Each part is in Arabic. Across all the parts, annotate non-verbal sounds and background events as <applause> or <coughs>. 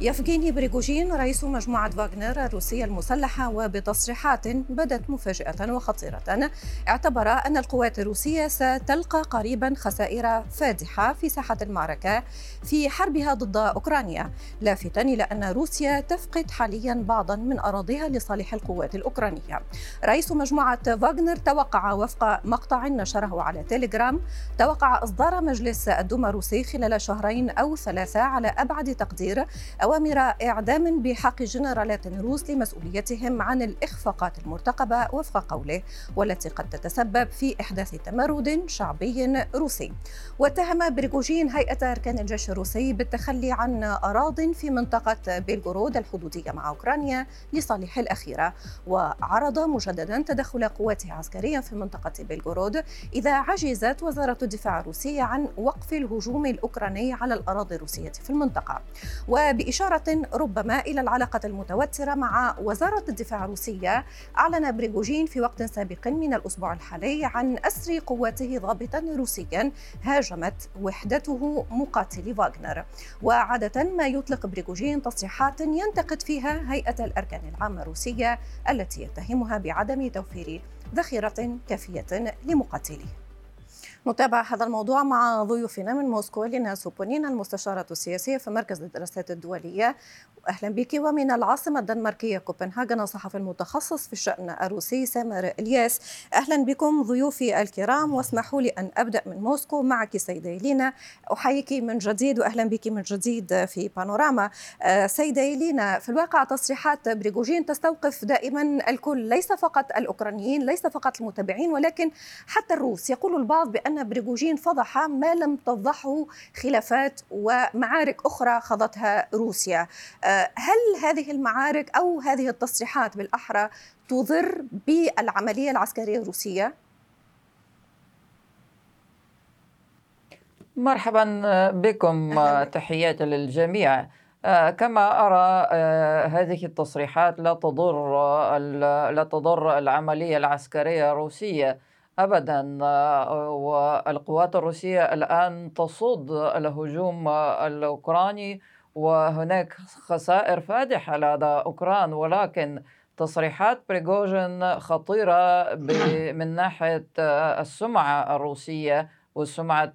يفغيني بريغوجين رئيس مجموعة فاغنر الروسية المسلحة وبتصريحات بدت مفاجئة وخطيرة. اعتبر أن القوات الروسية ستلقى قريبا خسائر فادحة في ساحة المعركة في حربها ضد أوكرانيا لافتا إلى أن روسيا تفقد حاليا بعضا من أراضيها لصالح القوات الأوكرانية. رئيس مجموعة فاغنر توقع وفق مقطع نشره على تيليجرام توقع إصدار مجلس الدوما الروسي خلال شهرين أو ثلاثة على أبعد تقدير أوامر إعدام بحق جنرالات روس لمسؤوليتهم عن الإخفاقات المرتقبة وفق قوله والتي قد تتسبب في إحداث تمرد شعبي روسي. واتهم بريغوجين هيئة أركان الجيش الروسي بالتخلي عن أراض في منطقة بيلغورود الحدودية مع أوكرانيا لصالح الأخيرة. وعرض مجددا تدخل قواته عسكريا في منطقة بيلغورود إذا عجزت وزارة الدفاع الروسية عن وقف الهجوم الأوكراني على الأراضي الروسية في المنطقة. وبإشارة إشارة ربما إلى العلاقة المتوترة مع وزارة الدفاع الروسية أعلن بريغوجين في وقت سابق من الأسبوع الحالي عن أسر قواته ضابطا روسيا هاجمت وحدته مقاتلي فاغنر وعادة ما يطلق بريغوجين تصريحات ينتقد فيها هيئة الأركان العامة الروسية التي يتهمها بعدم توفير ذخيرة كافية لمقاتليه. نتابع هذا الموضوع مع ضيوفنا من موسكو إلينا سوبونينا المستشارة السياسية في مركز الدراسات الدولية. أهلا بك ومن العاصمة الدنماركية كوبنهاجن الصحفي المتخصص في الشأن الروسي سامر إلياس. أهلا بكم ضيوفي الكرام واسمحوا لي أن أبدأ من موسكو. معك سيدة إلينا. أحييك من جديد وأهلا بك من جديد في بانوراما. سيدة إلينا في الواقع تصريحات بريغوجين تستوقف دائما الكل ليس فقط الأوكرانيين ليس فقط المتابعين ولكن حتى الروس. يقول البعض بأن بريغوجين فضح ما لم تفضحه خلافات ومعارك أخرى خاضتها روسيا. هل هذه المعارك أو هذه التصريحات بالأحرى تضر بالعملية العسكرية الروسية؟ مرحبا بكم تحياتي للجميع. كما أرى هذه التصريحات لا تضر لا تضر العملية العسكرية الروسية. ابدا. والقوات الروسية الآن تصد الهجوم الأوكراني وهناك خسائر فادحة لدى أوكران. ولكن تصريحات بريغوجين خطيرة <clears throat> من ناحية السمعة الروسية وسمعة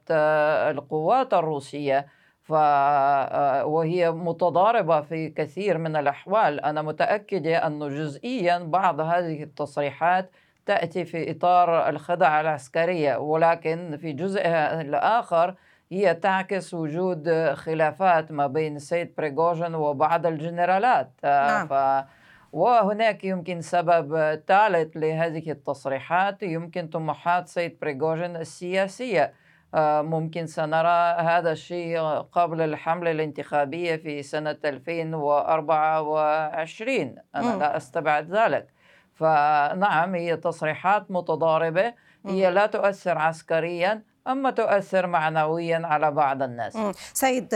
القوات الروسية. ف وهي متضاربة في كثير من الأحوال. أنا متأكدة أنه جزئيا بعض هذه التصريحات تأتي في إطار الخدع العسكرية ولكن في جزئها الآخر هي تعكس وجود خلافات ما بين السيد بريغوجين وبعض الجنرالات. نعم. ف وهناك يمكن سبب ثالث لهذه التصريحات يمكن طموحات سيد بريغوجين السياسية. ممكن سنرى هذا الشيء قبل الحملة الانتخابية في سنة 2024 أنا لا أستبعد ذلك. فنعم هي تصريحات متضاربة هي لا تؤثر عسكريا أما تؤثر معنويا على بعض الناس. سيد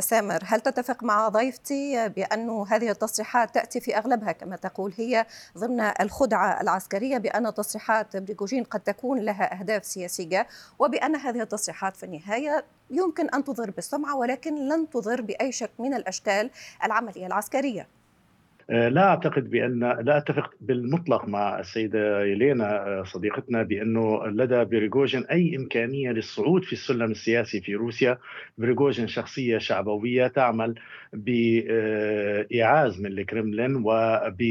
سامر هل تتفق مع ضيفتي بأن هذه التصريحات تأتي في أغلبها؟ كما تقول هي ضمن الخدعة العسكرية بأن تصريحات بريغوجين قد تكون لها أهداف سياسية وبأن هذه التصريحات في النهاية يمكن أن تضر بالسمعة ولكن لن تضر بأي شكل من الأشكال العملية العسكرية. لا أعتقد بان لا أتفق بالمطلق مع السيدة يلينا صديقتنا بأنه لدى بريغوجين أي إمكانية للصعود في السلم السياسي في روسيا، بريغوجين شخصية شعبوية تعمل بإيعاز من الكرملين وب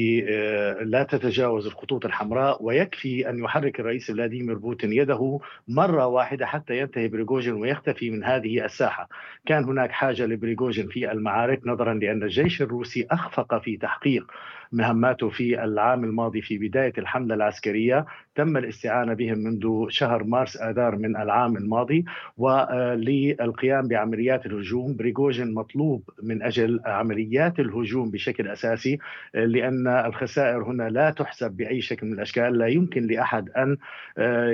لا تتجاوز الخطوط الحمراء ويكفي أن يحرك الرئيس فلاديمير بوتين يده مرة واحدة حتى ينتهي بريغوجين ويختفي من هذه الساحة. كان هناك حاجة لبريغوجين في المعارك نظرا لأن الجيش الروسي أخفق في تحقيق d 了 مهماته في العام الماضي في بداية الحملة العسكرية تم الاستعانة بهم منذ شهر مارس آذار من العام الماضي وللقيام بعمليات الهجوم. بريغوجين مطلوب من أجل عمليات الهجوم بشكل أساسي لأن الخسائر هنا لا تحسب بأي شكل من الأشكال. لا يمكن لأحد أن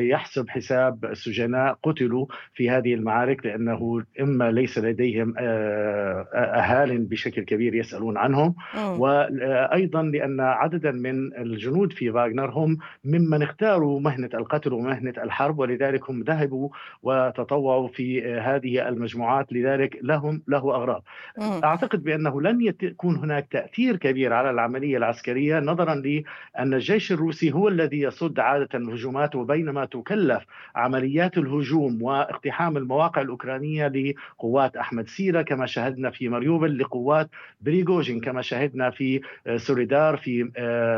يحسب حساب السجناء. قتلوا في هذه المعارك لأنه إما ليس لديهم أهال بشكل كبير يسألون عنهم وأيضا لأن عددا من الجنود في فاغنر هم ممن اختاروا مهنة القتل ومهنة الحرب ولذلك هم ذهبوا وتطوعوا في هذه المجموعات لذلك لهم له أغراض. أعتقد بأنه لن يكون هناك تأثير كبير على العملية العسكرية نظرا لأن الجيش الروسي هو الذي يصد عادة الهجومات وبينما تكلف عمليات الهجوم واقتحام المواقع الأوكرانية لقوات أحمد سيرة كما شاهدنا في مريوبل لقوات بريغوجين كما شاهدنا في سوليدار في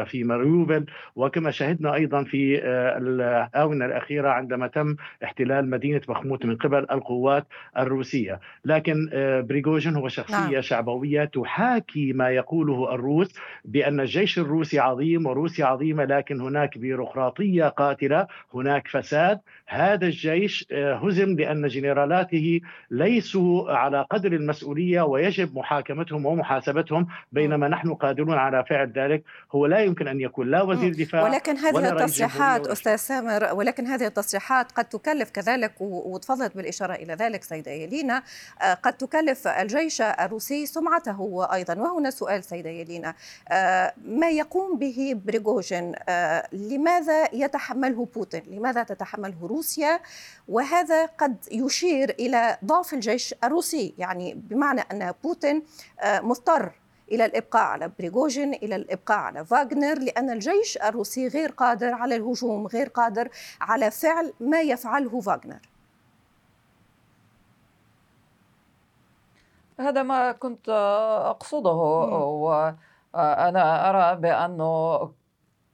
في ماريوبل وكما شاهدنا أيضا في الآونة الأخيرة عندما تم احتلال مدينة بخموت من قبل القوات الروسية. لكن بريغوجين هو شخصية نعم. شعبوية تحاكي ما يقوله الروس بأن الجيش الروسي عظيم وروسيا عظيمة لكن هناك بيروقراطية قاتلة هناك فساد. هذا الجيش هزم لأن جنرالاته ليسوا على قدر المسؤولية ويجب محاكمتهم ومحاسبتهم بينما نحن قادرون على فعل ذلك هو لا يمكن أن يكون لا وزير دفاع ولكن هذه التصريحات أستاذ سامر ولكن هذه التصريحات قد تكلف كذلك وتفضلت بالإشارة إلى ذلك سيدة يلينا قد تكلف الجيش الروسي سمعته أيضا. وهنا سؤال سيدة يلينا ما يقوم به بريغوجين؟ لماذا يتحمله بوتين؟ لماذا تتحمله روسيا؟ وهذا قد يشير إلى ضعف الجيش الروسي. يعني بمعنى أن بوتين مضطر إلى الإبقاء على بريغوجين إلى الإبقاء على فاغنر لأن الجيش الروسي غير قادر على الهجوم غير قادر على فعل ما يفعله فاغنر. هذا ما كنت أقصده وأنا أرى بأنه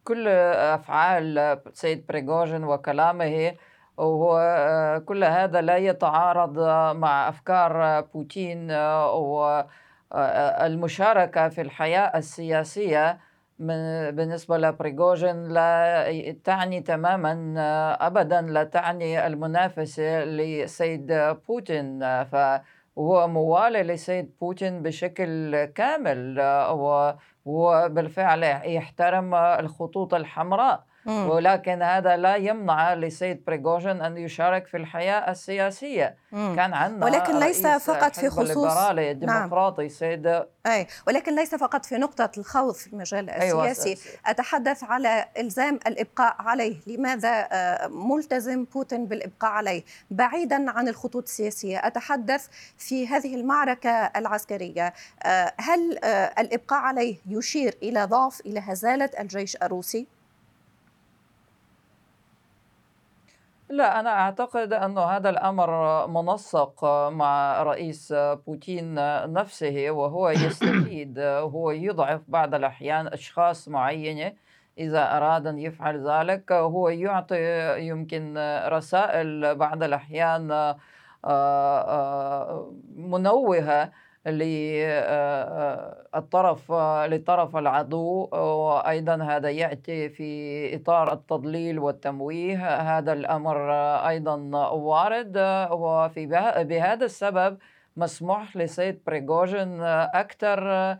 كل أفعال سيد بريغوجين وكلامه وكل هذا لا يتعارض مع أفكار بوتين والمشاركة في الحياة السياسية بالنسبة لبريغوجين لا تعني تماما أبدا لا تعني المنافسة لسيد بوتين. فهو موالي لسيد بوتين بشكل كامل وبالفعل يحترم الخطوط الحمراء. ولكن هذا لا يمنع لسيد بريغوجين أن يشارك في الحياة السياسية. مم. كان عندنا ولكن ليس فقط في خصوص الليبرالي الديمقراطي نعم. سيد أي ولكن ليس فقط في نقطة الخوض في المجال السياسي. أيوة. أتحدث على إلزام الإبقاء عليه. لماذا ملتزم بوتين بالإبقاء عليه؟ بعيدا عن الخطوط السياسية. أتحدث في هذه المعركة العسكرية. هل الإبقاء عليه يشير إلى ضعف إلى هزالة الجيش الروسي؟ لا أنا أعتقد أن هذا الأمر منسق مع رئيس بوتين نفسه وهو <coughs> يستفيد هو يضعف بعض الأحيان أشخاص معينة إذا أراد أن يفعل ذلك. هو يعطي يمكن رسائل بعض الأحيان منوهة للطرف لطرف العدو. وأيضا هذا يأتي في إطار التضليل والتمويه. هذا الأمر أيضا وارد. وفي بهذا السبب مسموح لسيد بريغوجين أكثر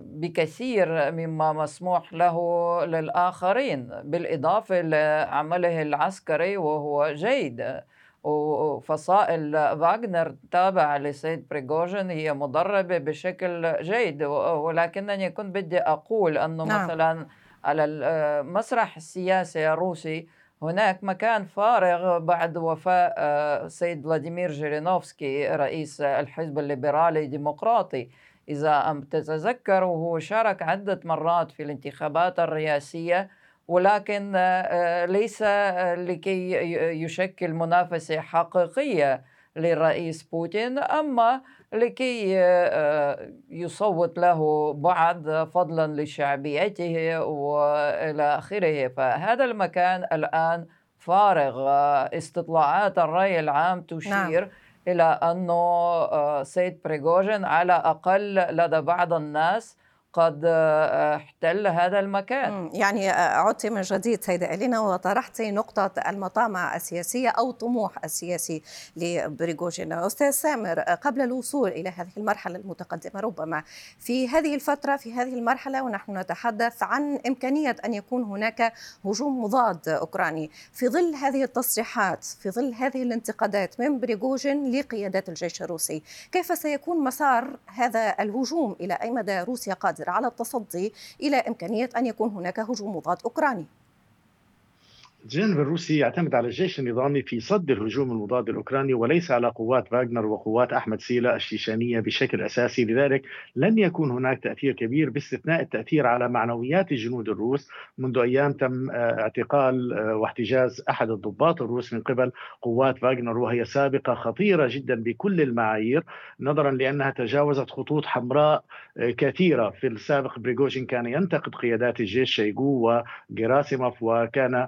بكثير مما مسموح له للآخرين بالإضافة لعمله العسكري وهو جيد. وفصائل فاغنر تابعة لسيد بريغوجين هي مدربة بشكل جيد ولكنني كنت بدي أقول أنه نعم. مثلا على المسرح السياسي الروسي هناك مكان فارغ بعد وفاة سيد فلاديمير جيرينوفسكي رئيس الحزب الليبرالي الديمقراطي إذا تتذكر وهو شارك عدة مرات في الانتخابات الرئاسية ولكن ليس لكي يشكل منافسة حقيقية للرئيس بوتين أما لكي يصوت له بعض فضلا لشعبيته وإلى آخره فهذا المكان الآن فارغ استطلاعات الرأي العام تشير نعم. إلى أنه سيد بريغوجين على أقل لدى بعض الناس قد احتل هذا المكان. يعني عدت من جديد سيدة إلينا وطرحت نقطة المطامع السياسية أو طموح السياسي لبريغوجين أستاذ سامر قبل الوصول إلى هذه المرحلة المتقدمة ربما في هذه الفترة في هذه المرحلة ونحن نتحدث عن إمكانية أن يكون هناك هجوم مضاد أوكراني. في ظل هذه التصريحات في ظل هذه الانتقادات من بريغوجين لقيادات الجيش الروسي كيف سيكون مسار هذا الهجوم إلى أي مدى روسيا قادرة؟ قادر على التصدي إلى إمكانية أن يكون هناك هجوم مضاد أوكراني. الجانب الروسي يعتمد على الجيش النظامي في صد الهجوم المضاد الأوكراني وليس على قوات فاغنر وقوات أحمد سيلا الشيشانية بشكل أساسي، لذلك لن يكون هناك تأثير كبير باستثناء التأثير على معنويات الجنود الروس، منذ أيام تم آه، اعتقال آه، واحتجاز أحد الضباط الروس من قبل قوات فاغنر وهي سابقة خطيرة جدا بكل المعايير، نظرا لأنها تجاوزت خطوط حمراء آه، كثيرة، في السابق بريغوجين كان ينتقد قيادات الجيش شيغو وجراسيموف وكان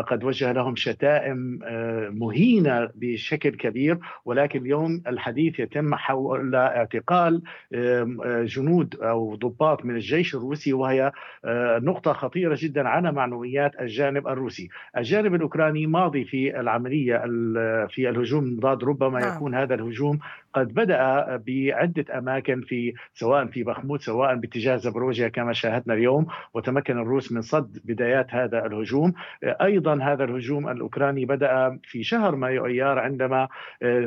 قد وجه لهم شتائم آه، مهينة بشكل كبير ولكن اليوم الحديث يتم حول اعتقال آه، جنود أو ضباط من الجيش الروسي وهي آه، نقطة خطيرة جدا على معنويات الجانب الروسي، الجانب الأوكراني ماضي في العملية في الهجوم المضاد ربما نعم. يكون هذا الهجوم قد بدأ بعدة أماكن في سواء في بخموت سواء باتجاه زبروجيا كما شاهدنا اليوم وتمكن الروس من صد بدايات هذا الهجوم. أيضا هذا الهجوم الأوكراني بدأ في شهر مايو أيار عندما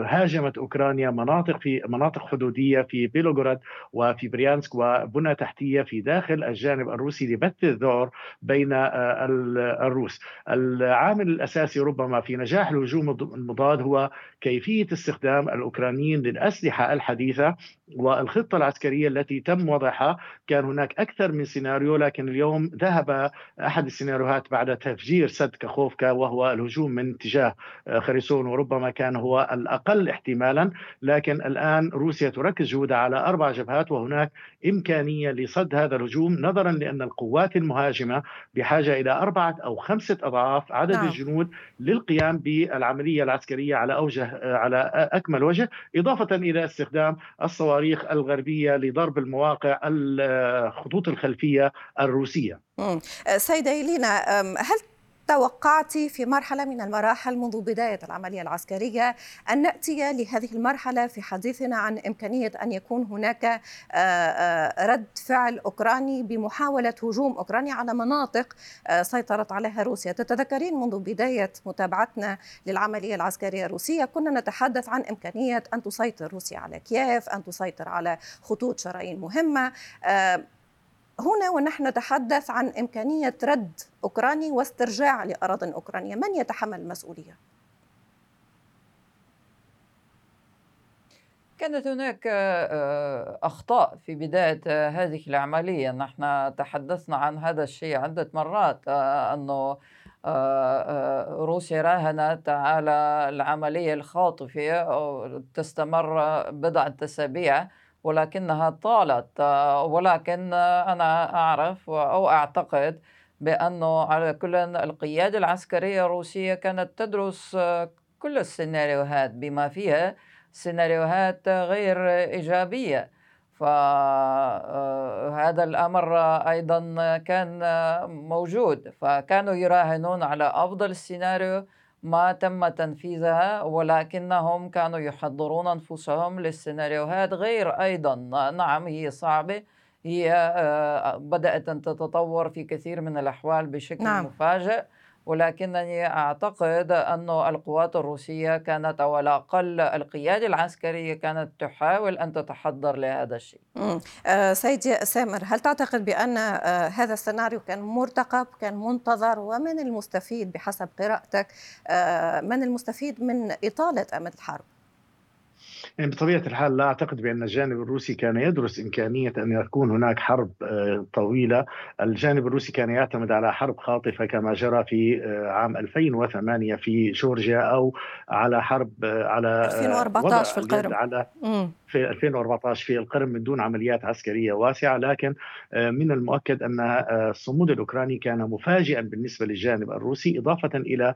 هاجمت أوكرانيا مناطق في مناطق حدودية في بيلوغراد وفي بريانسك وبنى تحتية في داخل الجانب الروسي لبث الذعر بين الروس. العامل الأساسي ربما في نجاح الهجوم المضاد هو كيفية استخدام الأوكرانيين للأسلحة الحديثة والخطة العسكرية التي تم وضعها كان هناك أكثر من سيناريو لكن اليوم ذهب أحد السيناريوهات بعد تفجير سد كاخوفكا وهو الهجوم من اتجاه خريسون وربما كان هو الأقل احتمالا لكن الآن روسيا تركز جهودها على أربع جبهات وهناك إمكانية لصد هذا الهجوم نظرا لأن القوات المهاجمة بحاجة إلى أربعة أو خمسة أضعاف عدد نعم. الجنود للقيام بالعملية العسكرية على أوجه على أكمل وجه إضافة إلى استخدام الصواريخ الغربية لضرب المواقع الخطوط الخلفية الروسية. سيدة إلينا هل توقعت في مرحلة من المراحل منذ بداية العملية العسكرية أن نأتي لهذه المرحلة في حديثنا عن إمكانية أن يكون هناك آه، آه، رد فعل أوكراني بمحاولة هجوم أوكراني على مناطق آه، سيطرت عليها روسيا. تتذكرين منذ بداية متابعتنا للعملية العسكرية الروسية كنا نتحدث عن إمكانية أن تسيطر روسيا على كييف أن تسيطر على خطوط شرايين مهمة هنا ونحن نتحدث عن إمكانية رد أوكراني واسترجاع لأراضي أوكرانية. من يتحمل المسؤولية؟ كانت هناك آه، أخطاء في بداية آه، هذه العملية. نحن تحدثنا عن هذا الشيء عدة مرات آه، أنه روسيا راهنت على العملية الخاطفة تستمر بضعة أسابيع ولكنها طالت. ولكن أنا أعرف أو أعتقد بأنه على كل القيادة العسكرية الروسية كانت تدرس كل السيناريوهات بما فيها سيناريوهات غير إيجابية. فهذا الأمر أيضا كان موجود. فكانوا يراهنون على أفضل السيناريو ما تم تنفيذها ولكنهم كانوا يحضرون أنفسهم للسيناريوهات غير أيضا. نعم هي صعبة. هي آه، بدأت أن تتطور في كثير من الأحوال بشكل نعم. مفاجئ. ولكنني أعتقد أن القوات الروسية كانت أو على الأقل القيادة العسكرية كانت تحاول أن تتحضر لهذا الشيء. آه سيدي سامر هل تعتقد بأن آه هذا السيناريو كان مرتقب كان منتظر؟ ومن المستفيد بحسب قراءتك آه من المستفيد من إطالة أمد الحرب؟ يعني بطبيعة الحال لا أعتقد بأن الجانب الروسي كان يدرس إمكانية أن يكون هناك حرب آه، طويلة، الجانب الروسي كان يعتمد على حرب خاطفة كما جرى في آه، عام 2008 في جورجيا أو على حرب آه، على 2014 في القرم. على في 2014 في القرم من دون عمليات عسكرية واسعة. لكن من المؤكد أن الصمود الأوكراني كان مفاجئا بالنسبة للجانب الروسي إضافة إلى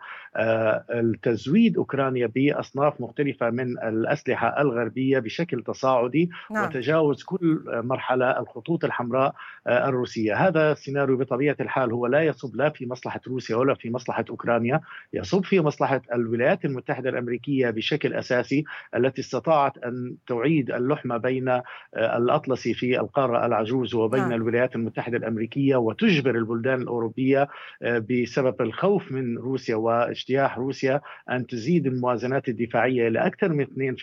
التزويد أوكرانيا بأصناف مختلفة من الأسلحة الغربية بشكل تصاعدي نعم. وتجاوز كل مرحلة الخطوط الحمراء آه، الروسية، هذا السيناريو بطبيعة الحال هو لا يصب لا في مصلحة روسيا ولا في مصلحة أوكرانيا، يصب في مصلحة الولايات المتحدة الأمريكية بشكل أساسي التي استطاعت أن تعيد اللحمة بين الأطلسي في القارة العجوز وبين نعم. الولايات المتحدة الأمريكية وتجبر البلدان الأوروبية بسبب الخوف من روسيا واجتياح روسيا أن تزيد الموازنات الدفاعية إلى أكثر من 2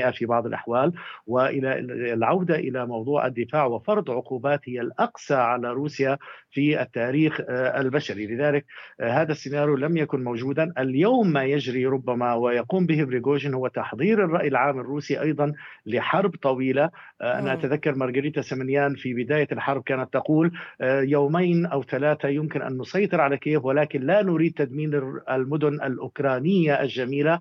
في المئة في بعض الأحوال وإلى العودة إلى موضوع الدفاع وفرض عقوبات هي الأقسى على روسيا في التاريخ آه، البشري. لذلك آه، هذا السيناريو لم يكن موجودا. اليوم ما يجري ربما ويقوم به بريغوجين هو تحضير الرأي العام الروسي أيضا لحرب طويلة. آه، أنا أتذكر مارغريتا سمنيان في بداية الحرب كانت تقول يومين أو ثلاثة يمكن أن نسيطر على كييف ولكن لا نريد تدمير المدن الأوكرانية الجميلة.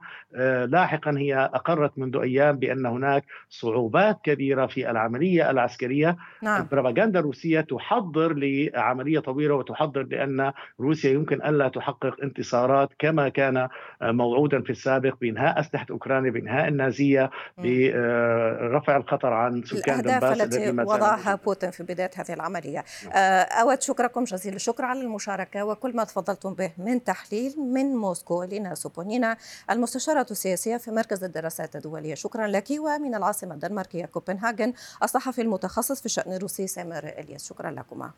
لاحقا هي أقرت منذ أيام بأن هناك صعوبات كبيرة في العملية العسكرية. نعم. البروباغندا الروسية تحضر لعملية طويلة وتحضر لأن روسيا يمكن ألا تحقق انتصارات كما كان موعودا في السابق بإنهاء أسلحة أوكرانيا بإنهاء النازية برفع الخطر عن سكان دونباس التي وضعها بوتين في بداية هذه العملية. نعم. آه، أود شكركم جزيل الشكر على المشاركة وكل ما تفضلتم به من تحليل من موسكو لينا سوبونينا المستشارة السياسية في مركز الدراسات الدولية. شكرا لك. ومن العاصمة الدنماركية كوبنهاجن الصحفي المتخصص في الشأن الروسي سامر إلياس. شكرا لكما.